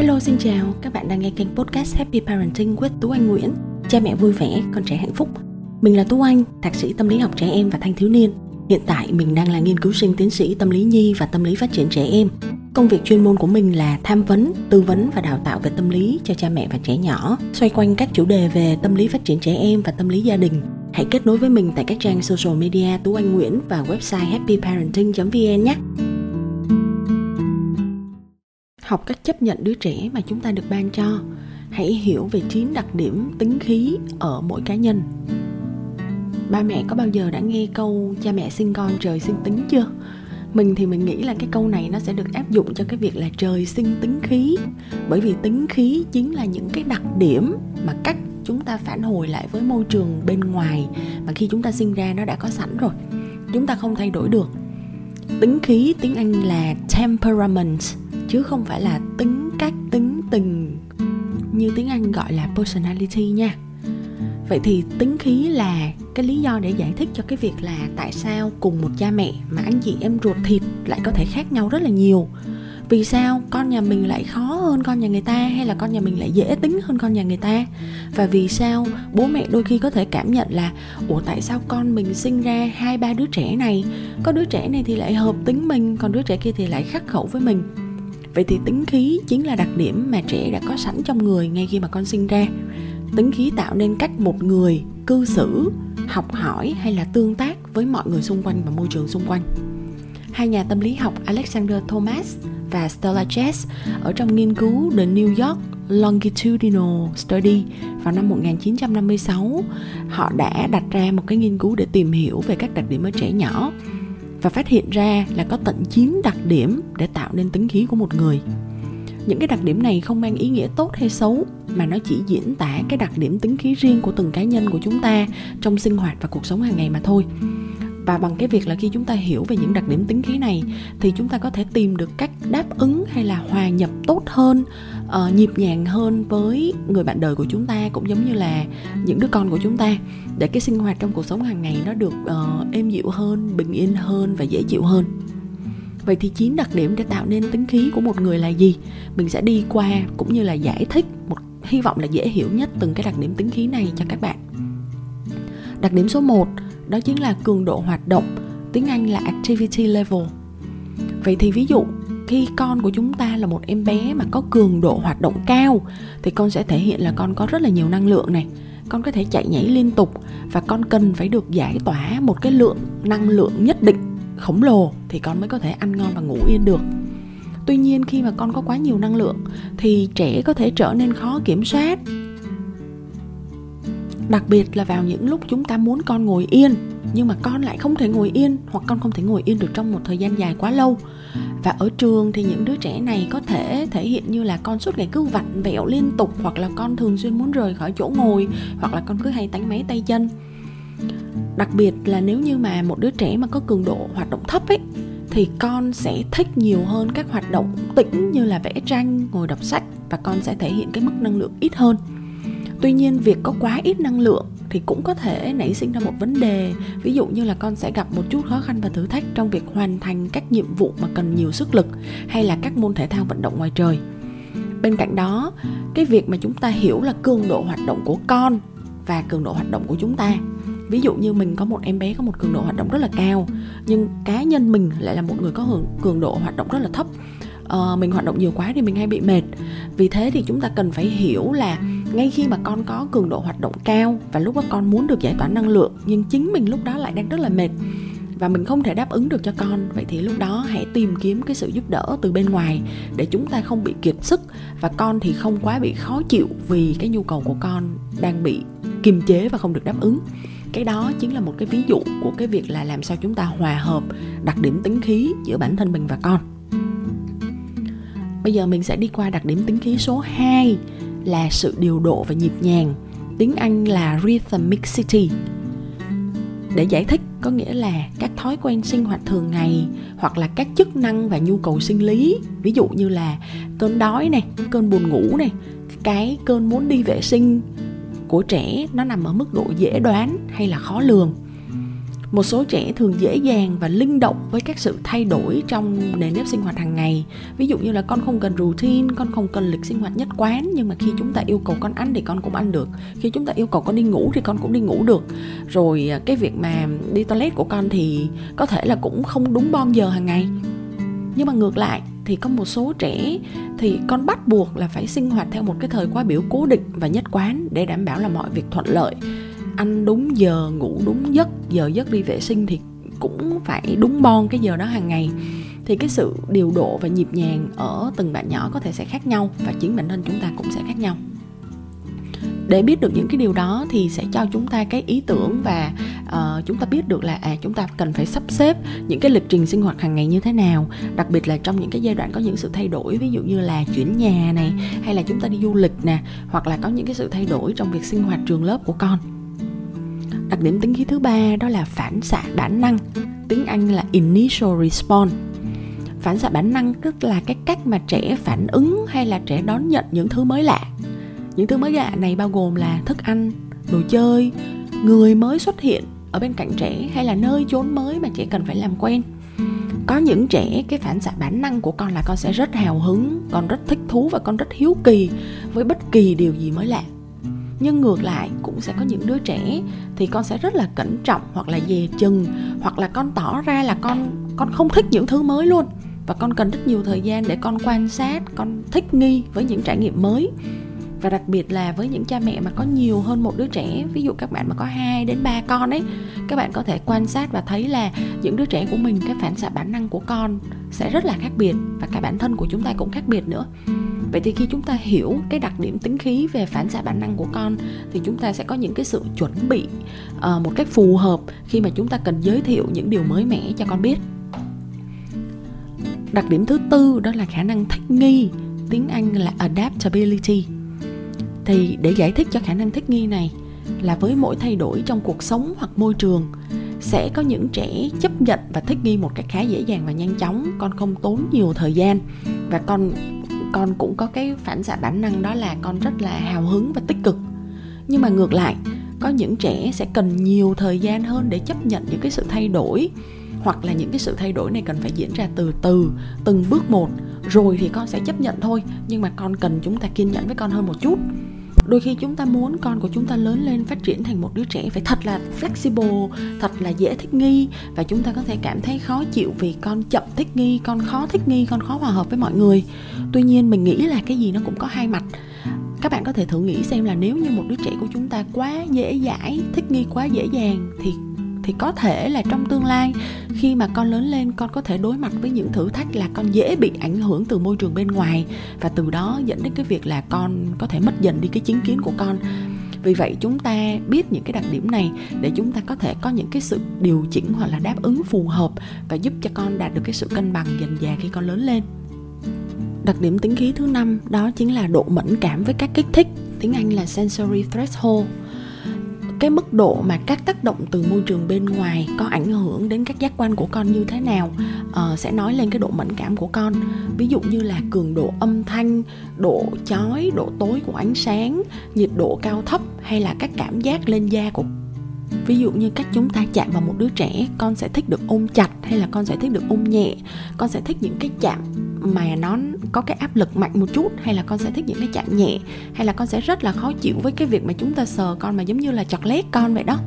Hello xin chào, các bạn đang nghe kênh podcast Happy Parenting with Tú Anh Nguyễn. Cha mẹ vui vẻ, con trẻ hạnh phúc. Mình là Tú Anh, thạc sĩ tâm lý học trẻ em và thanh thiếu niên. Hiện tại mình đang là nghiên cứu sinh tiến sĩ tâm lý nhi và tâm lý phát triển trẻ em. Công việc chuyên môn của mình là tham vấn, tư vấn và đào tạo về tâm lý cho cha mẹ và trẻ nhỏ Xoay quanh các chủ đề về tâm lý phát triển trẻ em và tâm lý gia đình. Hãy kết nối với mình tại các trang social media Tú Anh Nguyễn và website happyparenting.vn nhé học cách chấp nhận đứa trẻ mà chúng ta được ban cho. Hãy hiểu về chín đặc điểm tính khí ở mỗi cá nhân. Ba mẹ có bao giờ đã nghe câu cha mẹ sinh con, trời sinh tính chưa? Mình thì mình nghĩ là cái câu này nó sẽ được áp dụng cho cái việc là trời sinh tính khí. Bởi vì tính khí chính là những cái đặc điểm mà cách chúng ta phản hồi lại với môi trường bên ngoài mà khi chúng ta sinh ra nó đã có sẵn rồi. Chúng ta không thay đổi được. Tính khí tiếng anh là temperament chứ không phải là tính cách, tính tình như tiếng anh gọi là personality nha. Vậy thì tính khí là cái lý do để giải thích cho cái việc là tại sao cùng một cha mẹ mà anh chị em ruột thịt lại có thể khác nhau rất là nhiều. Vì sao con nhà mình lại khó hơn con nhà người ta hay là con nhà mình lại dễ tính hơn con nhà người ta? Và vì sao bố mẹ đôi khi có thể cảm nhận là, ủa, tại sao con mình sinh ra hai ba đứa trẻ này, có đứa trẻ này thì lại hợp tính mình, còn đứa trẻ kia thì lại khắc khẩu với mình? Vậy thì tính khí chính là đặc điểm mà trẻ đã có sẵn trong người ngay khi mà con sinh ra. Tính khí tạo nên cách một người cư xử, học hỏi hay là tương tác với mọi người xung quanh và môi trường xung quanh. Hai nhà tâm lý học Alexander Thomas và Stella Chess ở trong nghiên cứu The New York Longitudinal Study vào năm 1956 họ đã đặt ra một cái nghiên cứu để tìm hiểu về các đặc điểm ở trẻ nhỏ và phát hiện ra là có tận 9 đặc điểm để tạo nên tính khí của một người. Những cái đặc điểm này không mang ý nghĩa tốt hay xấu, mà nó chỉ diễn tả cái đặc điểm tính khí riêng của từng cá nhân của chúng ta trong sinh hoạt và cuộc sống hàng ngày mà thôi và bằng cái việc là khi chúng ta hiểu về những đặc điểm tính khí này, thì chúng ta có thể tìm được cách đáp ứng hay là hòa nhập tốt hơn uh, nhịp nhàng hơn với người bạn đời của chúng ta cũng giống như là những đứa con của chúng ta để cái sinh hoạt trong cuộc sống hàng ngày nó được uh, êm dịu hơn bình yên hơn và dễ chịu hơn Vậy thì chín đặc điểm để tạo nên tính khí của một người là gì? Mình sẽ đi qua cũng như là giải thích một hy vọng là dễ hiểu nhất từng cái đặc điểm tính khí này cho các bạn. Đặc điểm số 1 đó chính là cường độ hoạt động tiếng anh là activity level vậy thì ví dụ khi con của chúng ta là một em bé mà có cường độ hoạt động cao, thì con sẽ thể hiện là con có rất là nhiều năng lượng này. Con có thể chạy nhảy liên tục và con cần phải được giải tỏa một cái lượng năng lượng nhất định, khổng lồ thì con mới có thể ăn ngon và ngủ yên được. Tuy nhiên, khi mà con có quá nhiều năng lượng thì trẻ có thể trở nên khó kiểm soát. Đặc biệt là vào những lúc chúng ta muốn con ngồi yên nhưng mà con lại không thể ngồi yên, hoặc con không thể ngồi yên được trong một thời gian dài quá lâu. Và ở trường thì những đứa trẻ này có thể thể hiện như là con suốt ngày cứ vặn vẹo liên tục, hoặc là con thường xuyên muốn rời khỏi chỗ ngồi, hoặc là con cứ hay tánh máy tay chân. Đặc biệt là nếu như mà một đứa trẻ mà có cường độ hoạt động thấp ấy, thì con sẽ thích nhiều hơn các hoạt động tĩnh như là vẽ tranh, ngồi đọc sách, và con sẽ thể hiện cái mức năng lượng ít hơn. Tuy nhiên, việc có quá ít năng lượng thì cũng có thể nảy sinh ra một vấn đề. Ví dụ như là con sẽ gặp một chút khó khăn và thử thách trong việc hoàn thành các nhiệm vụ mà cần nhiều sức lực hay là các môn thể thao vận động ngoài trời. Bên cạnh đó cái việc mà chúng ta hiểu là cường độ hoạt động của con và cường độ hoạt động của chúng ta. Ví dụ như mình có một em bé có một cường độ hoạt động rất là cao nhưng cá nhân mình lại là một người có cường độ hoạt động rất là thấp. À, mình hoạt động nhiều quá thì mình hay bị mệt. Vì thế thì chúng ta cần phải hiểu là ngay khi mà con có cường độ hoạt động cao và lúc đó con muốn được giải tỏa năng lượng, nhưng chính mình lúc đó lại đang rất là mệt và mình không thể đáp ứng được cho con, vậy thì lúc đó hãy tìm kiếm cái sự giúp đỡ từ bên ngoài để chúng ta không bị kiệt sức và con thì không quá bị khó chịu vì cái nhu cầu của con đang bị kiềm chế và không được đáp ứng. Cái đó chính là một cái ví dụ của cái việc là làm sao chúng ta hòa hợp đặc điểm tính khí giữa bản thân mình và con. Bây giờ mình sẽ đi qua đặc điểm tính khí số 2 là sự điều độ và nhịp nhàng. Tiếng Anh là rhythmicity. Để giải thích có nghĩa là các thói quen sinh hoạt thường ngày hoặc là các chức năng và nhu cầu sinh lý, ví dụ như là cơn đói này, cơn buồn ngủ này, cái cơn muốn đi vệ sinh của trẻ nó nằm ở mức độ dễ đoán hay là khó lường một số trẻ thường dễ dàng và linh động với các sự thay đổi trong nền nếp sinh hoạt hàng ngày. Ví dụ như là con không cần routine, con không cần lịch sinh hoạt nhất quán, nhưng mà khi chúng ta yêu cầu con ăn thì con cũng ăn được. Khi chúng ta yêu cầu con đi ngủ thì con cũng đi ngủ được. Rồi à, cái việc mà đi toilet của con thì có thể là cũng không đúng bon giờ hàng ngày. Nhưng mà ngược lại thì có một số trẻ thì con bắt buộc là phải sinh hoạt theo một cái thời khóa biểu cố định và nhất quán để đảm bảo là mọi việc thuận lợi ăn đúng giờ ngủ đúng giấc giờ giấc đi vệ sinh thì cũng phải đúng bon cái giờ đó hàng ngày. Thì cái sự điều độ và nhịp nhàng ở từng bạn nhỏ có thể sẽ khác nhau và chính bản thân chúng ta cũng sẽ khác nhau. Để biết được những cái điều đó thì sẽ cho chúng ta cái ý tưởng và uh, chúng ta biết được là à chúng ta cần phải sắp xếp những cái lịch trình sinh hoạt hàng ngày như thế nào đặc biệt là trong những cái giai đoạn có những sự thay đổi ví dụ như là chuyển nhà này hay là chúng ta đi du lịch nè hoặc là có những cái sự thay đổi trong việc sinh hoạt trường lớp của con đặc điểm tính khí thứ ba đó là phản xạ bản năng, tiếng anh là initial response. Phản xạ bản năng tức là cái cách mà trẻ phản ứng hay là trẻ đón nhận những thứ mới lạ. Những thứ mới lạ này bao gồm là thức ăn, đồ chơi, người mới xuất hiện ở bên cạnh trẻ hay là nơi chốn mới mà trẻ cần phải làm quen. Có những trẻ, cái phản xạ bản năng của con là con sẽ rất hào hứng, con rất thích thú và con rất hiếu kỳ với bất kỳ điều gì mới lạ nhưng ngược lại, cũng sẽ có những đứa trẻ thì con sẽ rất là cẩn trọng hoặc là dè chừng, hoặc là con tỏ ra là con con không thích những thứ mới luôn. Và con cần rất nhiều thời gian để con quan sát, con thích nghi với những trải nghiệm mới. Và đặc biệt là với những cha mẹ mà có nhiều hơn một đứa trẻ, ví dụ các bạn mà có 2 đến 3 con ấy, các bạn có thể quan sát và thấy là những đứa trẻ của mình, cái phản xạ bản năng của con sẽ rất là khác biệt và cả bản thân của chúng ta cũng khác biệt nữa vậy thì khi chúng ta hiểu cái đặc điểm tính khí về phản xạ bản năng của con thì chúng ta sẽ có những cái sự chuẩn bị uh, một cách phù hợp khi mà chúng ta cần giới thiệu những điều mới mẻ cho con biết. Đặc điểm thứ tư đó là khả năng thích nghi tiếng anh là adaptability. Thì để giải thích cho khả năng thích nghi này là với mỗi thay đổi trong cuộc sống hoặc môi trường sẽ có những trẻ chấp nhận và thích nghi một cách khá dễ dàng và nhanh chóng. Con không tốn nhiều thời gian và con con cũng có cái phản xạ bản năng đó là con rất là hào hứng và tích cực. Nhưng mà ngược lại, có những trẻ sẽ cần nhiều thời gian hơn để chấp nhận những cái sự thay đổi, hoặc là những cái sự thay đổi này cần phải diễn ra từ từ, từng bước một. Rồi thì con sẽ chấp nhận thôi, nhưng mà con cần chúng ta kiên nhẫn với con hơn một chút đôi khi chúng ta muốn con của chúng ta lớn lên, phát triển thành một đứa trẻ, phải thật là flexible, thật là dễ thích nghi. Và chúng ta có thể cảm thấy khó chịu vì con chậm thích nghi, con khó thích nghi, con khó hòa hợp với mọi người. Tuy nhiên, mình nghĩ là cái gì nó cũng có hai mặt. Các bạn có thể thử nghĩ xem là nếu như một đứa trẻ của chúng ta quá dễ dãi, thích nghi quá dễ dàng, thì thì có thể là trong tương lai, khi mà con lớn lên, con có thể đối mặt với những thử thách là con dễ bị ảnh hưởng từ môi trường bên ngoài. Và từ đó dẫn đến cái việc là con có thể mất dần đi cái chính kiến của con. Vì vậy chúng ta biết những cái đặc điểm này để chúng ta có thể có những cái sự điều chỉnh hoặc là đáp ứng phù hợp và giúp cho con đạt được cái sự cân bằng dần dà khi con lớn lên. Đặc điểm tính khí thứ năm đó chính là độ mẫn cảm với các kích thích, tiếng anh là sensory threshold cái mức độ mà các tác động từ môi trường bên ngoài có ảnh hưởng đến các giác quan của con như thế nào uh, sẽ nói lên cái độ mẫn cảm của con. Ví dụ như là cường độ âm thanh độ chói độ tối của ánh sáng nhiệt độ cao thấp hay là các cảm giác lên da của ví dụ như cách chúng ta chạm vào một đứa trẻ con sẽ thích được ôm chặt hay là con sẽ thích được ôm nhẹ con sẽ thích những cái chạm mà nó có cái áp lực mạnh một chút hay là con sẽ thích những cái chạm nhẹ hay là con sẽ rất là khó chịu với cái việc mà chúng ta sờ con mà giống như là chọt lét con vậy đó.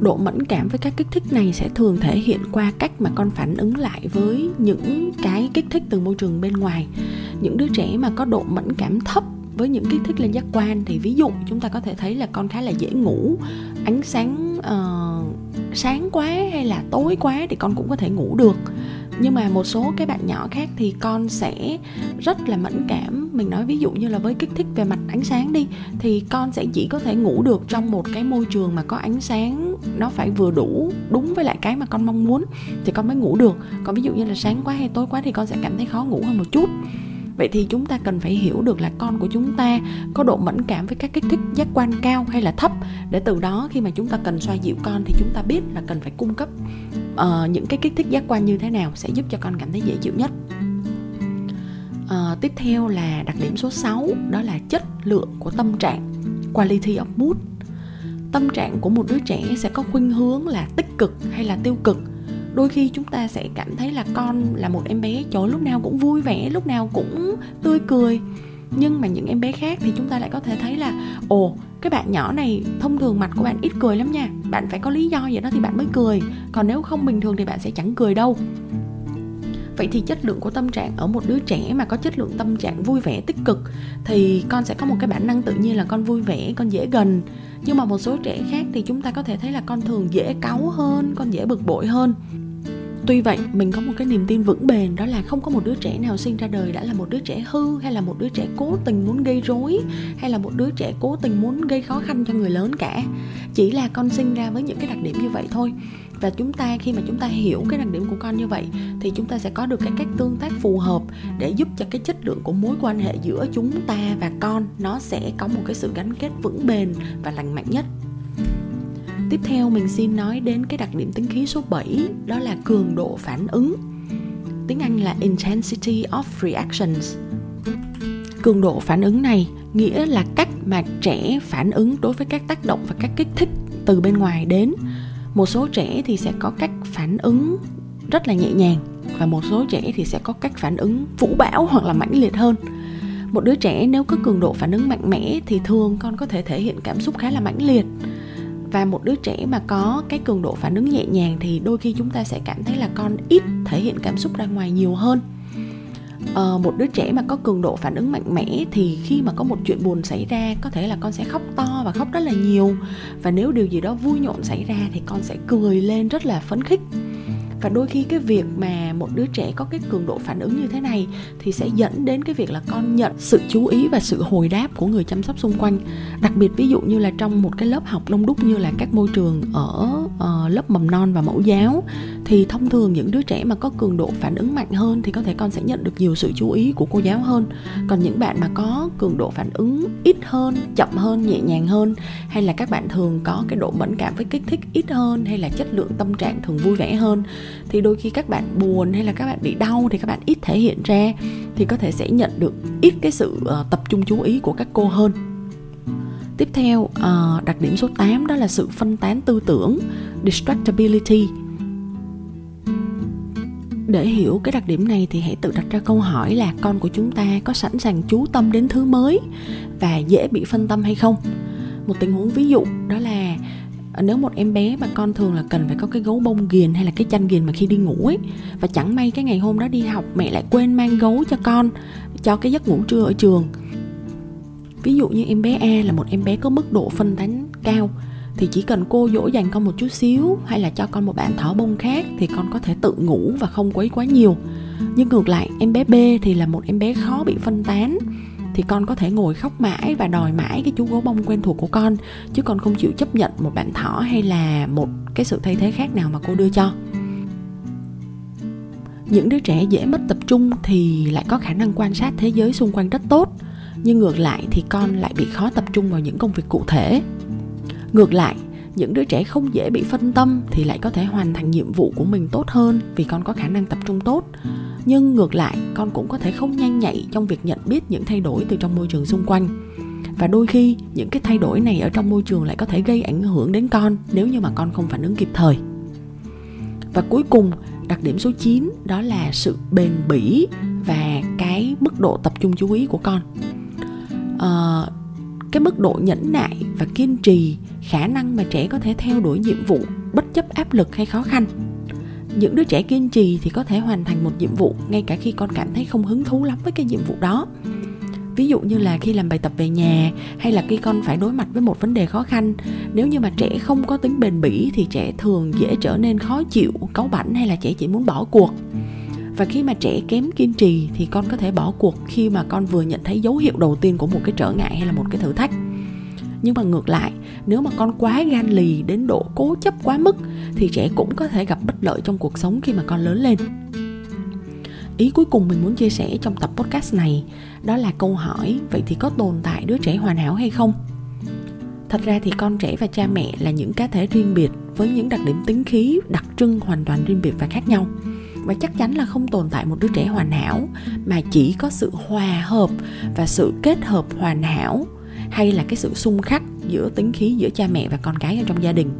Độ mẫn cảm với các kích thích này sẽ thường thể hiện qua cách mà con phản ứng lại với những cái kích thích từ môi trường bên ngoài. Những đứa trẻ mà có độ mẫn cảm thấp với những kích thích lên giác quan thì ví dụ chúng ta có thể thấy là con khá là dễ ngủ ánh sáng uh, sáng quá hay là tối quá thì con cũng có thể ngủ được nhưng mà một số cái bạn nhỏ khác thì con sẽ rất là mẫn cảm. Mình nói ví dụ như là với kích thích về mặt ánh sáng đi, thì con sẽ chỉ có thể ngủ được trong một cái môi trường mà có ánh sáng nó phải vừa đủ, đúng với lại cái mà con mong muốn thì con mới ngủ được. Còn ví dụ như là sáng quá hay tối quá thì con sẽ cảm thấy khó ngủ hơn một chút vậy thì chúng ta cần phải hiểu được là con của chúng ta có độ mẫn cảm với các kích thích giác quan cao hay là thấp. Để từ đó khi mà chúng ta cần xoa dịu con thì chúng ta biết là cần phải cung cấp uh, những cái kích thích giác quan như thế nào sẽ giúp cho con cảm thấy dễ chịu nhất. Uh, tiếp theo là đặc điểm số 6 đó là chất lượng của tâm trạng quality of mood. Tâm trạng của một đứa trẻ sẽ có khuynh hướng là tích cực hay là tiêu cực đôi khi chúng ta sẽ cảm thấy là con là một em bé chỗ lúc nào cũng vui vẻ, lúc nào cũng tươi cười. Nhưng mà những em bé khác thì chúng ta lại có thể thấy là, ồ, cái bạn nhỏ này thông thường mặt của bạn ít cười lắm nha. Bạn phải có lý do vậy đó thì bạn mới cười. Còn nếu không bình thường thì bạn sẽ chẳng cười đâu. Vậy thì chất lượng của tâm trạng ở một đứa trẻ mà có chất lượng tâm trạng vui vẻ tích cực thì con sẽ có một cái bản năng tự nhiên là con vui vẻ, con dễ gần. Nhưng mà một số trẻ khác thì chúng ta có thể thấy là con thường dễ cáu hơn, con dễ bực bội hơn tuy vậy, mình có một cái niềm tin vững bền, đó là không có một đứa trẻ nào sinh ra đời đã là một đứa trẻ hư, hay là một đứa trẻ cố tình muốn gây rối, hay là một đứa trẻ cố tình muốn gây khó khăn cho người lớn cả. Chỉ là con sinh ra với những cái đặc điểm như vậy thôi. Và chúng ta, khi mà chúng ta hiểu cái đặc điểm của con như vậy, thì chúng ta sẽ có được cái cách tương tác phù hợp để giúp cho cái chất lượng của mối quan hệ giữa chúng ta và con, nó sẽ có một cái sự gắn kết vững bền và lành mạnh nhất. Tiếp theo mình xin nói đến cái đặc điểm tính khí số 7 đó là cường độ phản ứng. Tiếng Anh là intensity of reactions. Cường độ phản ứng này nghĩa là cách mà trẻ phản ứng đối với các tác động và các kích thích từ bên ngoài đến. Một số trẻ thì sẽ có cách phản ứng rất là nhẹ nhàng và một số trẻ thì sẽ có cách phản ứng vũ bão hoặc là mãnh liệt hơn một đứa trẻ nếu có cường độ phản ứng mạnh mẽ thì thường con có thể thể hiện cảm xúc khá là mãnh liệt và một đứa trẻ mà có cái cường độ phản ứng nhẹ nhàng thì đôi khi chúng ta sẽ cảm thấy là con ít thể hiện cảm xúc ra ngoài nhiều hơn. Uh, một đứa trẻ mà có cường độ phản ứng mạnh mẽ thì khi mà có một chuyện buồn xảy ra có thể là con sẽ khóc to và khóc rất là nhiều. Và nếu điều gì đó vui nhộn xảy ra thì con sẽ cười lên rất là phấn khích và đôi khi cái việc mà một đứa trẻ có cái cường độ phản ứng như thế này thì sẽ dẫn đến cái việc là con nhận sự chú ý và sự hồi đáp của người chăm sóc xung quanh. Đặc biệt ví dụ như là trong một cái lớp học đông đúc như là các môi trường ở uh, lớp mầm non và mẫu giáo thì thông thường những đứa trẻ mà có cường độ phản ứng mạnh hơn thì có thể con sẽ nhận được nhiều sự chú ý của cô giáo hơn. Còn những bạn mà có cường độ phản ứng ít hơn chậm hơn nhẹ nhàng hơn hay là các bạn thường có cái độ mẫn cảm với kích thích ít hơn hay là chất lượng tâm trạng thường vui vẻ hơn thì đôi khi các bạn buồn hay là các bạn bị đau thì các bạn ít thể hiện ra thì có thể sẽ nhận được ít cái sự uh, tập trung chú ý của các cô hơn Tiếp theo, uh, đặc điểm số 8 đó là sự phân tán tư tưởng, distractibility. Để hiểu cái đặc điểm này thì hãy tự đặt ra câu hỏi là con của chúng ta có sẵn sàng chú tâm đến thứ mới và dễ bị phân tâm hay không. Một tình huống ví dụ đó là Ờ, nếu một em bé mà con thường là cần phải có cái gấu bông ghiền hay là cái chăn ghiền mà khi đi ngủ ấy, và chẳng may cái ngày hôm đó đi học mẹ lại quên mang gấu cho con, cho cái giấc ngủ trưa ở trường. Ví dụ như em bé A là một em bé có mức độ phân tán cao, thì chỉ cần cô dỗ dành con một chút xíu hay là cho con một bạn thỏ bông khác thì con có thể tự ngủ và không quấy quá nhiều. Nhưng ngược lại, em bé B thì là một em bé khó bị phân tán thì con có thể ngồi khóc mãi và đòi mãi cái chú gấu bông quen thuộc của con, chứ con không chịu chấp nhận một bạn thỏ hay là một cái sự thay thế khác nào mà cô đưa cho. Những đứa trẻ dễ mất tập trung thì lại có khả năng quan sát thế giới xung quanh rất tốt, nhưng ngược lại thì con lại bị khó tập trung vào những công việc cụ thể. Ngược lại những đứa trẻ không dễ bị phân tâm thì lại có thể hoàn thành nhiệm vụ của mình tốt hơn vì con có khả năng tập trung tốt. Nhưng ngược lại con cũng có thể không nhanh nhạy trong việc nhận biết những thay đổi từ trong môi trường xung quanh. Và đôi khi những cái thay đổi này ở trong môi trường lại có thể gây ảnh hưởng đến con nếu như mà con không phản ứng kịp thời. Và cuối cùng đặc điểm số 9 đó là sự bền bỉ và cái mức độ tập trung chú ý của con. À, cái mức độ nhẫn nại và kiên trì khả năng mà trẻ có thể theo đuổi nhiệm vụ bất chấp áp lực hay khó khăn. Những đứa trẻ kiên trì thì có thể hoàn thành một nhiệm vụ, ngay cả khi con cảm thấy không hứng thú lắm với cái nhiệm vụ đó. Ví dụ như là khi làm bài tập về nhà, hay là khi con phải đối mặt với một vấn đề khó khăn, nếu như mà trẻ không có tính bền bỉ thì trẻ thường dễ trở nên khó chịu, cáu bảnh hay là trẻ chỉ muốn bỏ cuộc. Và khi mà trẻ kém kiên trì thì con có thể bỏ cuộc khi mà con vừa nhận thấy dấu hiệu đầu tiên của một cái trở ngại hay là một cái thử thách nhưng mà ngược lại, nếu mà con quá gan lì đến độ cố chấp quá mức, thì trẻ cũng có thể gặp bất lợi trong cuộc sống khi mà con lớn lên. Ý cuối cùng mình muốn chia sẻ trong tập podcast này, đó là câu hỏi, vậy thì có tồn tại đứa trẻ hoàn hảo hay không? Thật ra thì con trẻ và cha mẹ là những cá thể riêng biệt với những đặc điểm tính khí đặc trưng hoàn toàn riêng biệt và khác nhau. Và chắc chắn là không tồn tại một đứa trẻ hoàn hảo mà chỉ có sự hòa hợp và sự kết hợp hoàn hảo hay là cái sự xung khắc giữa tính khí giữa cha mẹ và con cái ở trong gia đình.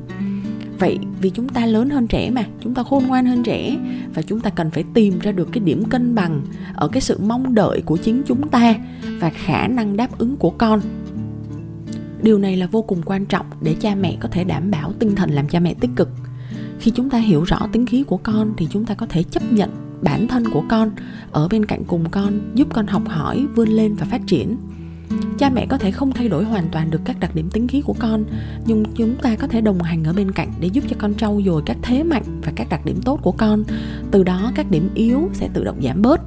Vậy vì chúng ta lớn hơn trẻ mà, chúng ta khôn ngoan hơn trẻ và chúng ta cần phải tìm ra được cái điểm cân bằng ở cái sự mong đợi của chính chúng ta và khả năng đáp ứng của con. Điều này là vô cùng quan trọng để cha mẹ có thể đảm bảo tinh thần làm cha mẹ tích cực. Khi chúng ta hiểu rõ tính khí của con thì chúng ta có thể chấp nhận bản thân của con, ở bên cạnh cùng con, giúp con học hỏi, vươn lên và phát triển cha mẹ có thể không thay đổi hoàn toàn được các đặc điểm tính khí của con, nhưng chúng ta có thể đồng hành ở bên cạnh để giúp cho con trau dồi các thế mạnh và các đặc điểm tốt của con. Từ đó, các điểm yếu sẽ tự động giảm bớt.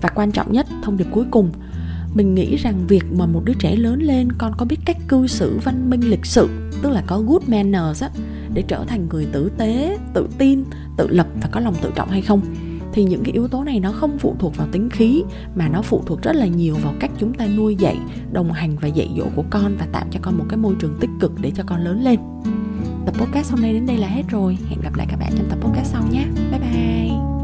Và quan trọng nhất, thông điệp cuối cùng, mình nghĩ rằng việc mà một đứa trẻ lớn lên, con có biết cách cư xử văn minh lịch sự, tức là có good manners á, để trở thành người tử tế, tự tin, tự lập và có lòng tự trọng hay không? Thì những cái yếu tố này nó không phụ thuộc vào tính khí, mà nó phụ thuộc rất là nhiều vào cách chúng ta nuôi dạy, đồng hành và dạy dỗ của con và tạo cho con một cái môi trường tích cực để cho con lớn lên. Tập podcast hôm nay đến đây là hết rồi. Hẹn gặp lại các bạn trong tập podcast sau nhé. Bye bye.